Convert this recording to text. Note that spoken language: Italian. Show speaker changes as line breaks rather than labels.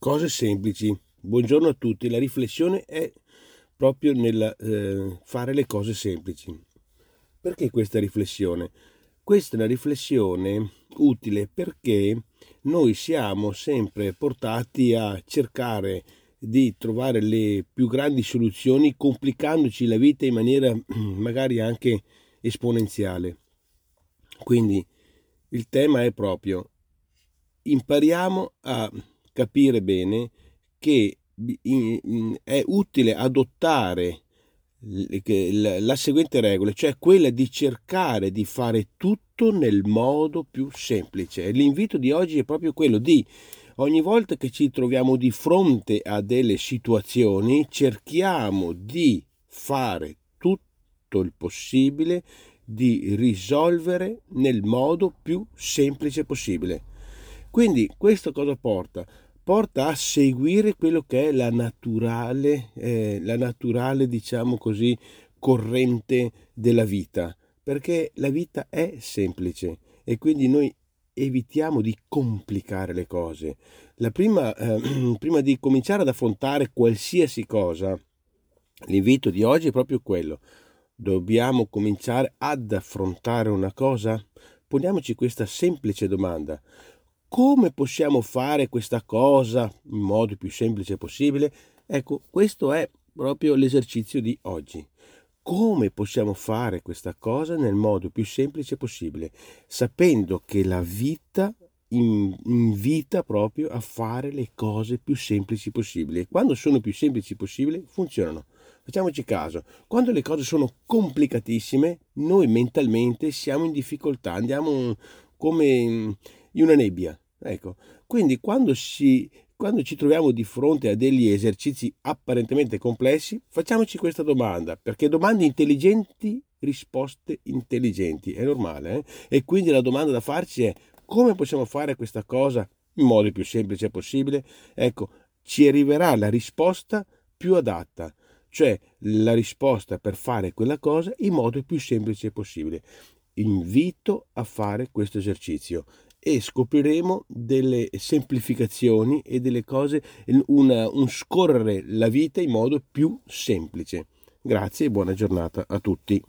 Cose semplici. Buongiorno a tutti. La riflessione è proprio nel eh, fare le cose semplici. Perché questa riflessione? Questa è una riflessione utile perché noi siamo sempre portati a cercare di trovare le più grandi soluzioni complicandoci la vita in maniera magari anche esponenziale. Quindi il tema è proprio impariamo a capire bene che è utile adottare la seguente regola, cioè quella di cercare di fare tutto nel modo più semplice. L'invito di oggi è proprio quello di ogni volta che ci troviamo di fronte a delle situazioni, cerchiamo di fare tutto il possibile di risolvere nel modo più semplice possibile. Quindi questo cosa porta? Porta a seguire quello che è la naturale, eh, la naturale, diciamo così, corrente della vita, perché la vita è semplice e quindi noi evitiamo di complicare le cose. Prima, eh, prima di cominciare ad affrontare qualsiasi cosa, l'invito di oggi è proprio quello. Dobbiamo cominciare ad affrontare una cosa? Poniamoci questa semplice domanda. Come possiamo fare questa cosa in modo più semplice possibile? Ecco, questo è proprio l'esercizio di oggi. Come possiamo fare questa cosa nel modo più semplice possibile, sapendo che la vita invita proprio a fare le cose più semplici possibili. E quando sono più semplici possibili, funzionano. Facciamoci caso, quando le cose sono complicatissime, noi mentalmente siamo in difficoltà, andiamo come in una nebbia. Ecco, quindi quando, si, quando ci troviamo di fronte a degli esercizi apparentemente complessi, facciamoci questa domanda, perché domande intelligenti, risposte intelligenti, è normale. Eh? E quindi la domanda da farci è come possiamo fare questa cosa in modo più semplice possibile? Ecco, ci arriverà la risposta più adatta cioè la risposta per fare quella cosa in modo più semplice possibile. Invito a fare questo esercizio e scopriremo delle semplificazioni e delle cose, una, un scorrere la vita in modo più semplice. Grazie e buona giornata a tutti.